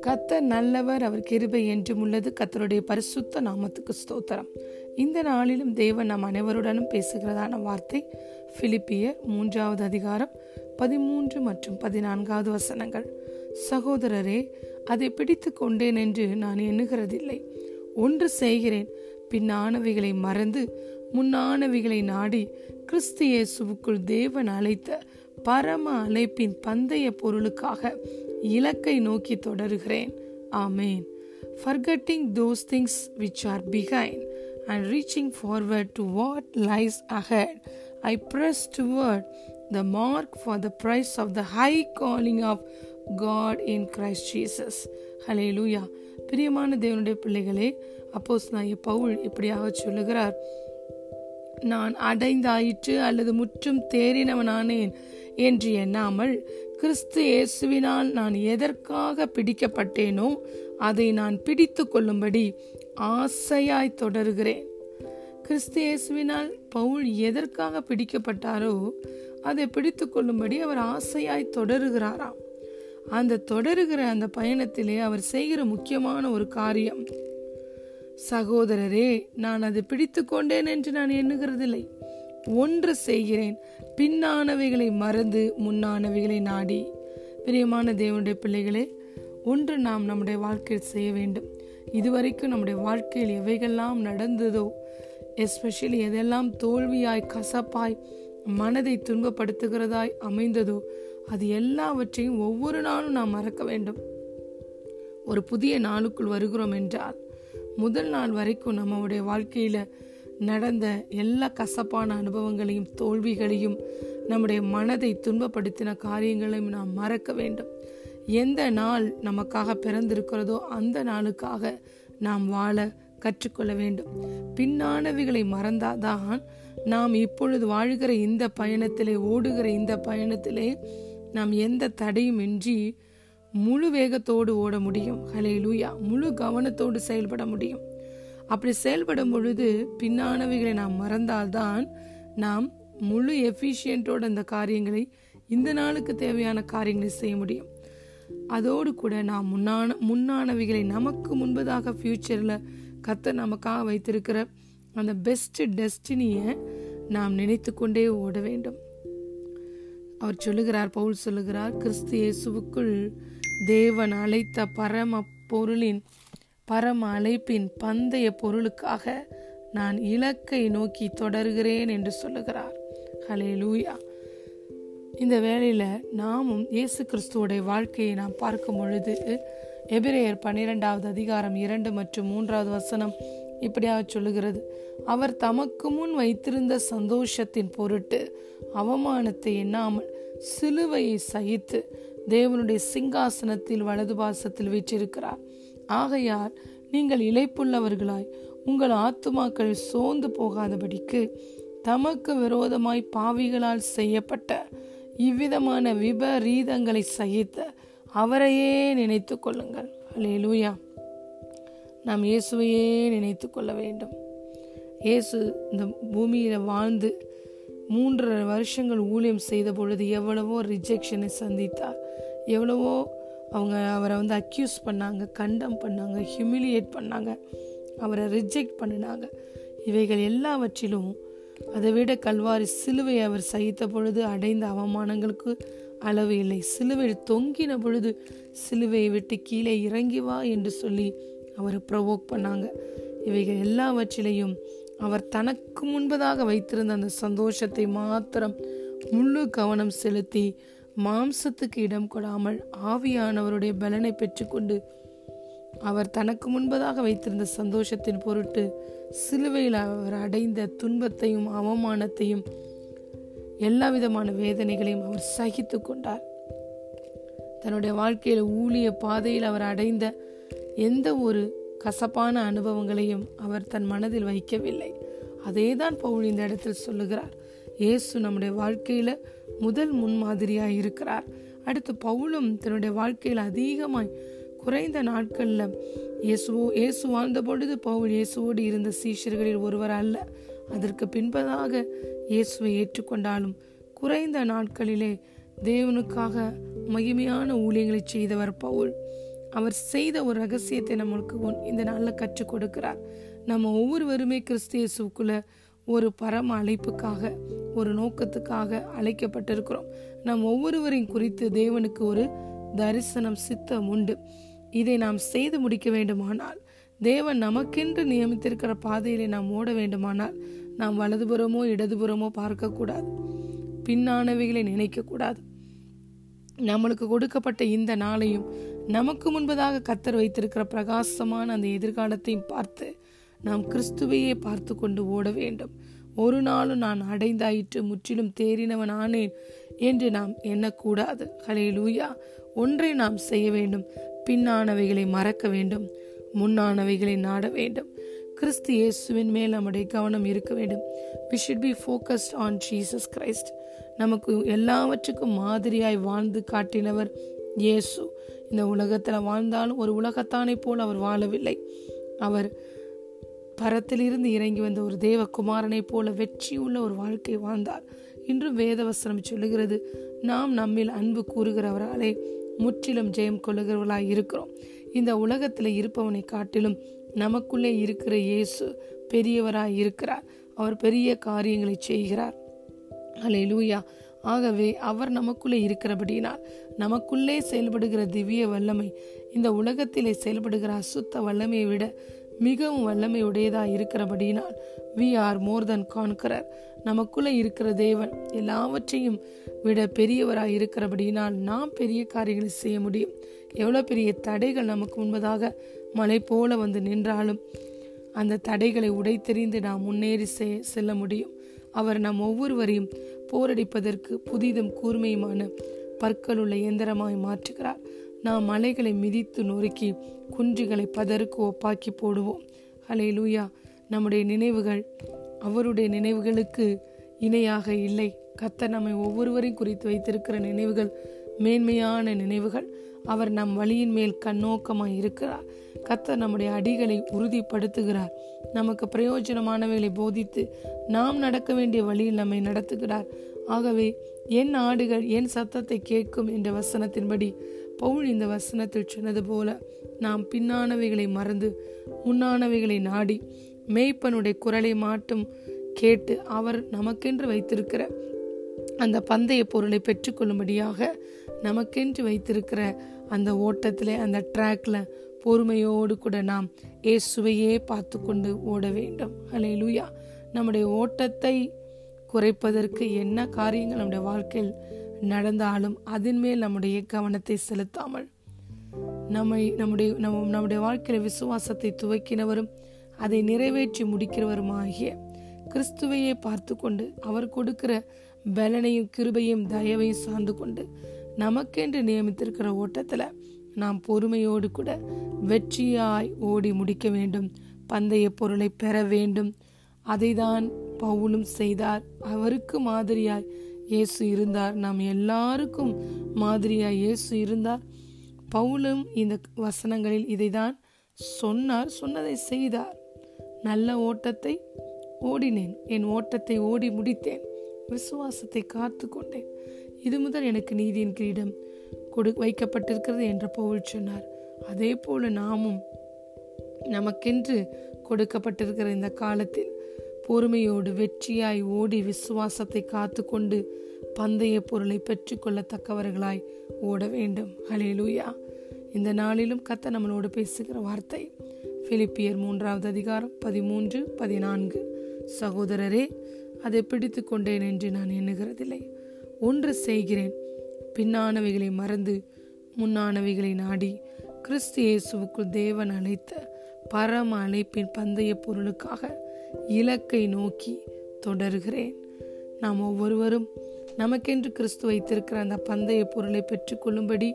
கத்தர் நல்லவர் அவர் கிருபை என்றும் உள்ளது. கத்தருடைய பரிசுத்த நாமத்துக்கு ஸ்தோத்திரம். இந்த நாளிலும் தேவன் நம் அனைவருடனும் பேசுகிறதான வார்த்தை பிலிப்பியர் மூன்றாவது அதிகாரம் பதிமூன்று மற்றும் பதினான்காவது வசனங்கள். சகோதரரே அதை பிடித்து கொண்டேன் என்று நான் எண்ணுகிறதில்லை. ஒன்று செய்கிறேன் பின்னானவைகளை மறந்து முன்னானவைகளை நாடி கிறிஸ்து இயேசுவுக்குள் தேவன் அழைத்த பரம அழைப்பின் பந்தய பொருளுக்காக இலக்கை நோக்கி தொடருகிறேன். Amen. Forgetting those things which are behind and reaching forward to what lies ahead I press toward the mark for the prize of the high calling of God in Christ Jesus hallelujah பிரியமான தேவனுடைய பிள்ளைகளே அப்போஸ் நான் பவுல் இப்படியாக சொல்லுகிறார். நான் அடைந்தாயிற்று அல்லது முற்றும் தேறினவனானேன் என்று எண்ணாமல் கிறிஸ்து இயேசுவினால் நான் எதற்காக பிடிக்கப்பட்டேனோ அதை நான் பிடித்து கொள்ளும்படி ஆசையாய் தொடருகிறேன். கிறிஸ்து இயேசுவினால் பவுல் எதற்காக பிடிக்கப்பட்டாரோ அதை பிடித்து கொள்ளும்படி அவர் ஆசையாய் தொடருகிறாராம். அந்த தொடருகிற அந்த பயணத்திலே அவர் செய்கிற முக்கியமான ஒரு காரியம் சகோதரரே நான் அதை பிடித்து கொண்டேன் என்று நான் எண்ணுகிறதில்லை. ஒன்று செய்கிறேன். பின்னானவைகளை மறந்து முன்னானவைகளை நாடி. பிரியமான தேவனுடைய பிள்ளைகளே ஒன்று நாம் நம்முடைய வாழ்க்கையில் செய்ய வேண்டும். இதுவரைக்கும் நம்முடைய வாழ்க்கையில் எவைகள்லாம் நடந்ததோ எஸ்பெஷலி எதெல்லாம் தோல்வியாய் கசப்பாய் மனதை துன்பப்படுத்துகிறதாய் அமைந்ததோ அது எல்லாவற்றையும் ஒவ்வொரு நாளும் நாம் மறக்க வேண்டும். ஒரு புதிய நாளுக்குள் வருகிறோம் என்றால் முதல் நாள் வரைக்கும் நம்மளுடைய வாழ்க்கையில் நடந்த எல்லா கசப்பான அனுபவங்களையும் தோல்விகளையும் நம்முடைய மனதை துன்பப்படுத்தின காரியங்களையும் நாம் மறக்க வேண்டும். எந்த நாள் நமக்காக பிறந்திருக்கிறதோ அந்த நாளுக்காக நாம் வாழ கற்றுக்கொள்ள வேண்டும். பின்னானவைகளை மறந்தாதான் நாம் இப்பொழுது வாழ்கிற இந்த பயணத்திலே ஓடுகிற இந்த பயணத்திலே நாம் எந்த தடையும் இன்றி முழு வேகத்தோடு ஓட முடியும். ஹலே லூயா முழு கவனத்தோடு செயல்பட முடியும். அப்படி செயல்படும் பொழுது பின்னானவைகளை நாம் மறந்தால்தான் நாம் முழு எஃபிஷியன்ட்டோட அந்த காரியங்களை இந்த நாளுக்கு தேவையான காரியங்களை செய்ய முடியும். அதோடு கூட நாம் முன்னான முன்னானவைகளை நமக்கு முன்பதாக ஃபியூச்சரில் கத்த நமக்காக வைத்திருக்கிற அந்த பெஸ்ட் டெஸ்டினியை நாம் நினைத்து கொண்டே ஓட வேண்டும். அவர் சொல்லுகிறார் பவுல் சொல்லுகிறார் கிறிஸ்து இயேசுவுக்குள் தேவன் அழைத்த பரம பொருளின் பரம அழைப்பின் பந்தய பொருளுக்காக நான் இலக்கை நோக்கி தொடர்கிறேன் என்று சொல்லுகிறார். ஹலே லூயா இந்த வேளையில் நாமும் இயேசு கிறிஸ்துவோடைய வாழ்க்கையை நாம் பார்க்கும் பொழுது எபிரேயர் பன்னிரெண்டாவது அதிகாரம் இரண்டு மற்றும் மூன்றாவது வசனம் இப்படியாக சொல்லுகிறது. அவர் தமக்கு முன் வைத்திருந்த சந்தோஷத்தின் பொருட்டு அவமானத்தை எண்ணாமல் சிலுவையை சகித்து தேவனுடைய சிங்காசனத்தில் வலது பாசத்தில் வீற்றிருக்கிறார். ஆகையால் நீங்கள் இழைப்புள்ளவர்களாய் உங்கள் ஆத்துமாக்கள் சோர்ந்து போகாதபடிக்கு தமக்கு விரோதமாய் பாவிகளால் செய்யப்பட்ட இவ்விதமான விபரீதங்களை சகித்த அவரையே நினைத்து கொள்ளுங்கள். அலேலூயா நாம் இயேசுவையே நினைத்து கொள்ள வேண்டும். இயேசு இந்த பூமியில வாழ்ந்து மூன்றரை வருஷங்கள் ஊழியம் செய்த பொழுது எவ்வளவோ ரிஜெக்ஷனை சந்தித்தார். எவ்வளவோ அவங்க அவரை வந்து அக்யூஸ் பண்ணாங்க கண்டம் பண்ணாங்க ஹியூமிலியேட் பண்ணாங்க அவரை ரிஜெக்ட் பண்ணினாங்க. இவைகள் எல்லாவற்றிலும் அதை விட கல்வாரி சிலுவை அவர் சகித்த பொழுது அடைந்த அவமானங்களுக்கு அளவு இல்லை. சிலுவை தொங்கின பொழுது சிலுவையை விட்டு கீழே இறங்கி வா என்று சொல்லி அவரை ப்ரொவோக் பண்ணாங்க. இவைகள் எல்லாவற்றிலையும் அவர் தனக்கு முன்பதாக வைத்திருந்த அந்த சந்தோஷத்தை மாத்திரம் முழு கவனம் செலுத்தி மாம்சத்துக்கு இடம் கொடாமல் ஆவியானவருடைய பலனை பெற்றுக்கொண்டு அவர் தனக்கு முன்பதாக வைத்திருந்த சந்தோஷத்தின் பொருட்டு சிலுவையில் அவர் அடைந்த துன்பத்தையும் அவமானத்தையும் எல்லா விதமான வேதனைகளையும் அவர் சகித்து கொண்டார். தன்னுடைய வாழ்க்கையில் ஊழிய பாதையில் அவர் அடைந்த எந்த ஒரு கசப்பான அனுபவங்களையும் அவர் தன் மனதில் வைக்கவில்லை. அதே தான் பவுல் இந்த இடத்தில் சொல்லுகிறார். இயேசு நம்முடைய வாழ்க்கையில் முதல் முன்மாதிரியாக இருக்கிறார். அடுத்து பவுலும் தன்னுடைய வாழ்க்கையில் அதிகமாய் குறைந்த நாட்களில் இயேசுவோ இயேசு வாழ்ந்த பொழுது பவுல் இயேசுவோடு இருந்த சீஷர்களில் ஒருவர் அல்ல. அதற்கு பின்பதாக இயேசுவை ஏற்றுக்கொண்டாலும் குறைந்த நாட்களிலே தேவனுக்காக மகிமையான ஊழியங்களை செய்தவர் பவுல். அவர் செய்த ஒரு ரகசியத்தை நம்மளுக்கு இந்த நாளில் கற்றுக் கொடுக்கிறார். நம்ம ஒவ்வொருவருமே கிறிஸ்து இயேசுக்குள்ள ஒரு பரம அழைப்புக்காக ஒரு நோக்கத்துக்காக அழைக்கப்பட்டிருக்கிறோம். நாம் ஒவ்வொருவரையும் குறித்து தேவனுக்கு ஒரு தரிசனம் சித்தம் உண்டு. இதை நாம் செய்து முடிக்க வேண்டுமானால் தேவன் நமக்கென்று நியமித்திருக்கிற பாதையிலே நாம் ஓட வேண்டுமானால் நாம் வலதுபுறமோ இடதுபுறமோ பார்க்கக்கூடாது. பின்னானவைகளை நினைக்கக்கூடாது. நம்மளுக்கு கொடுக்கப்பட்ட இந்த நாளையும் நமக்கு முன்பதாக கத்தர் வைத்திருக்கிற பிரகாசமான அந்த எதிர்காலத்தையும் பார்த்து நாம் கிறிஸ்துவையே பார்த்து கொண்டு ஓட வேண்டும். ஒரு நாளும் நான் அடைந்தாயிற்று முற்றிலும் தேறினவன் ஆனேன் என்று நாம் எண்ணக்கூடாது. ஹலே லூயா ஒன்றை நாம் செய்ய வேண்டும். பின்னானவைகளை மறக்க வேண்டும். முன்னானவைகளை நாட வேண்டும். கிறிஸ்து இயேசுவின் மேல் நம்முடைய கவனம் இருக்க வேண்டும். We should be focused on Jesus Christ நமக்கு எல்லாவற்றுக்கும் மாதிரியாய் வாழ்ந்து காட்டினவர் இயேசு. இந்த உலகத்தில் வாழ்ந்தாலும் ஒரு உலகத்தானை போல் அவர் வாழவில்லை. அவர் பரத்திலிருந்து இறங்கி வந்த ஒரு தேவகுமாரனை போல வெற்றியுள்ள ஒரு வாழ்க்கை வாழ்ந்தார். இன்றும் வேதவசனம் சொல்லுகிறது நாம் நம்மில் அன்பு கூறுகிறவராலே முற்றிலும் ஜெயம் கொள்ளுகிறவர்களாய் இருக்கிறோம். இந்த உலகத்தில் இருப்பவனை காட்டிலும் நமக்குள்ளே இருக்கிற இயேசு பெரியவராய் இருக்கிறார். அவர் பெரிய காரியங்களை செய்கிறார். ஹalleluya. ஆகவே அவர் நமக்குள்ளே இருக்கிறபடியினால் நமக்குள்ளே செயல்படுகிற திவ்ய வல்லமை இந்த உலகத்திலே செயல்படுகிற அசுத்த வல்லமையை விட மிகவும் வல்லமை உடையதாக இருக்கிறபடியினால் we are more than conqueror நமக்குள்ளே இருக்கிற தேவன் எல்லாவற்றையும் விட பெரியவராக இருக்கிறபடியினால் நாம் பெரிய காரியங்களை செய்ய முடியும். எவ்வளோ பெரிய தடைகள் நமக்கு முன்பதாக மலை போல வந்து நின்றாலும் அந்த தடைகளை உடைத்தெறிந்து நாம் முன்னேறி செ- செல்ல முடியும். அவர் நம் ஒவ்வொருவரையும் போரடிப்பதற்கு புதிதும் கூர்மையுமான பற்களுள்ள இயந்திரமாய் மாற்றுகிறார். நாம் மலைகளை மிதித்து நொறுக்கி குன்றுகளை பதருக்கு ஒப்பாக்கி போடுவோம். ஹலே லூயா நம்முடைய நினைவுகள் அவருடைய நினைவுகளுக்கு இணையாக இல்லை. கத்தர் நம்மை ஒவ்வொருவரையும் குறித்து வைத்திருக்கிற நினைவுகள் மேன்மையான நினைவுகள் அவர் நம் வழியின் மேல் கண்ணோக்கமாக இருக்கிறார். கத்தர் நம்முடைய அடிகளை உறுதிப்படுத்துகிறார். நமக்கு பிரயோஜனமானவைகளை போதித்து நாம் நடக்க வேண்டிய வழியில் நம்மை நடத்துகிறார். ஆகவே என் ஆடுகள் என் சத்தத்தை கேட்கும் என்ற வசனத்தின்படி பவுல் இந்த வசனத்தில் சொன்னது போல நாம் பின்னானவைகளை மறந்து முன்னானவைகளை நாடி மேய்ப்பனுடைய குரலை மாட்டும் கேட்டு அவர் நமக்கென்று வைத்திருக்கிற அந்த பந்தய பொருளை பெற்றுக்கொள்ளும்படியாக நமக்கென்று வைத்திருக்கிற அந்த ஓட்டத்தில் அந்த ட்ராக்ல பொறுமையோடு கூட நாம் இயேசுவையே பார்த்து கொண்டு ஓட வேண்டும். ஹalleluya நம்முடைய ஓட்டத்தை குறைப்பதற்கு என்ன காரியங்கள் நம்முடைய வாழ்க்கையில் நடந்தாலும் அதன் மேல் நம்முடைய கவனத்தை செலுத்தாமல் நம்மை நம்முடைய நம்ம நம்முடைய வாழ்க்கையில விசுவாசத்தை துவக்கினவரும் அதை நிறைவேற்றி முடிக்கிறவருமாகிய கிறிஸ்துவையே பார்த்து கொண்டு அவர் கொடுக்கிற பலனையும் கிருபையும் தயவையும் சார்ந்து கொண்டு நமக்கென்று நியமித்திருக்கிற ஓட்டத்தில் நாம் பொறுமையோடு கூட வெற்றியாய் ஓடி முடிக்க வேண்டும். பந்தய பொருளை பெற வேண்டும். அதைதான் பவுலும் செய்தார். அவருக்கு மாதிரியாய் இயேசு இருந்தார். நாம் எல்லாருக்கும் மாதிரியா இயேசு இருந்தார். பவுலும் இந்த வசனங்களில் இதைதான் சொன்னார். சொன்னதை செய்தார். நல்ல ஓட்டத்தை ஓடினேன். என் ஓட்டத்தை ஓடி முடித்தேன். விசுவாசத்தை காத்து கொண்டேன். இது முதல் எனக்கு நீதியின் கிரீடம் கொடு வைக்கப்பட்டிருக்கிறது என்று பவுல் சொன்னார். அதே போல நாமும் நமக்கென்று கொடுக்கப்பட்டிருக்கிற இந்த காலத்தில் பொறுமையோடு வெற்றியாய் ஓடி விசுவாசத்தை காத்து கொண்டு பந்தய பொருளை பெற்றுக்கொள்ளத்தக்கவர்களாய் ஓட வேண்டும். ஹலேலூயா இந்த நாளிலும் கத்த நம்மளோடு பேசுகிற வார்த்தை பிலிப்பியர் மூன்றாவது அதிகாரம் பதிமூன்று பதினான்கு. சகோதரரே அதை பிடித்து கொண்டேன் என்று நான் எண்ணுகிறதில்லை. ஒன்று செய்கிறேன் பின்னானவைகளை மறந்து முன்னானவைகளை நாடி கிறிஸ்து இயேசுவுக்குள் தேவன் அழைத்த பரம அழைப்பின் பந்தய பொருளுக்காக இலக்கை நோக்கி தொடர்கிறேன். நாம் ஒவ்வொருவரும் நமக்கென்று கிறிஸ்து வைத்திருக்கிற அந்த பந்தய பொருளை பெற்றுக்கொள்ளும்படி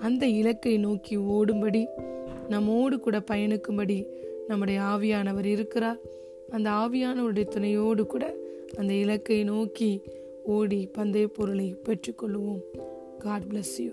அந்த இலக்கை நோக்கி ஓடும்படி நம்மோடு கூட பயணிக்கும்படி நம்முடைய ஆவியானவர் இருக்கிறார். அந்த ஆவியானவருடைய துணையோடு கூட அந்த இலக்கை நோக்கி ஓடி பந்தய பொருளை பெற்றுக்கொள்வோம் காட் பிளஸ் யூ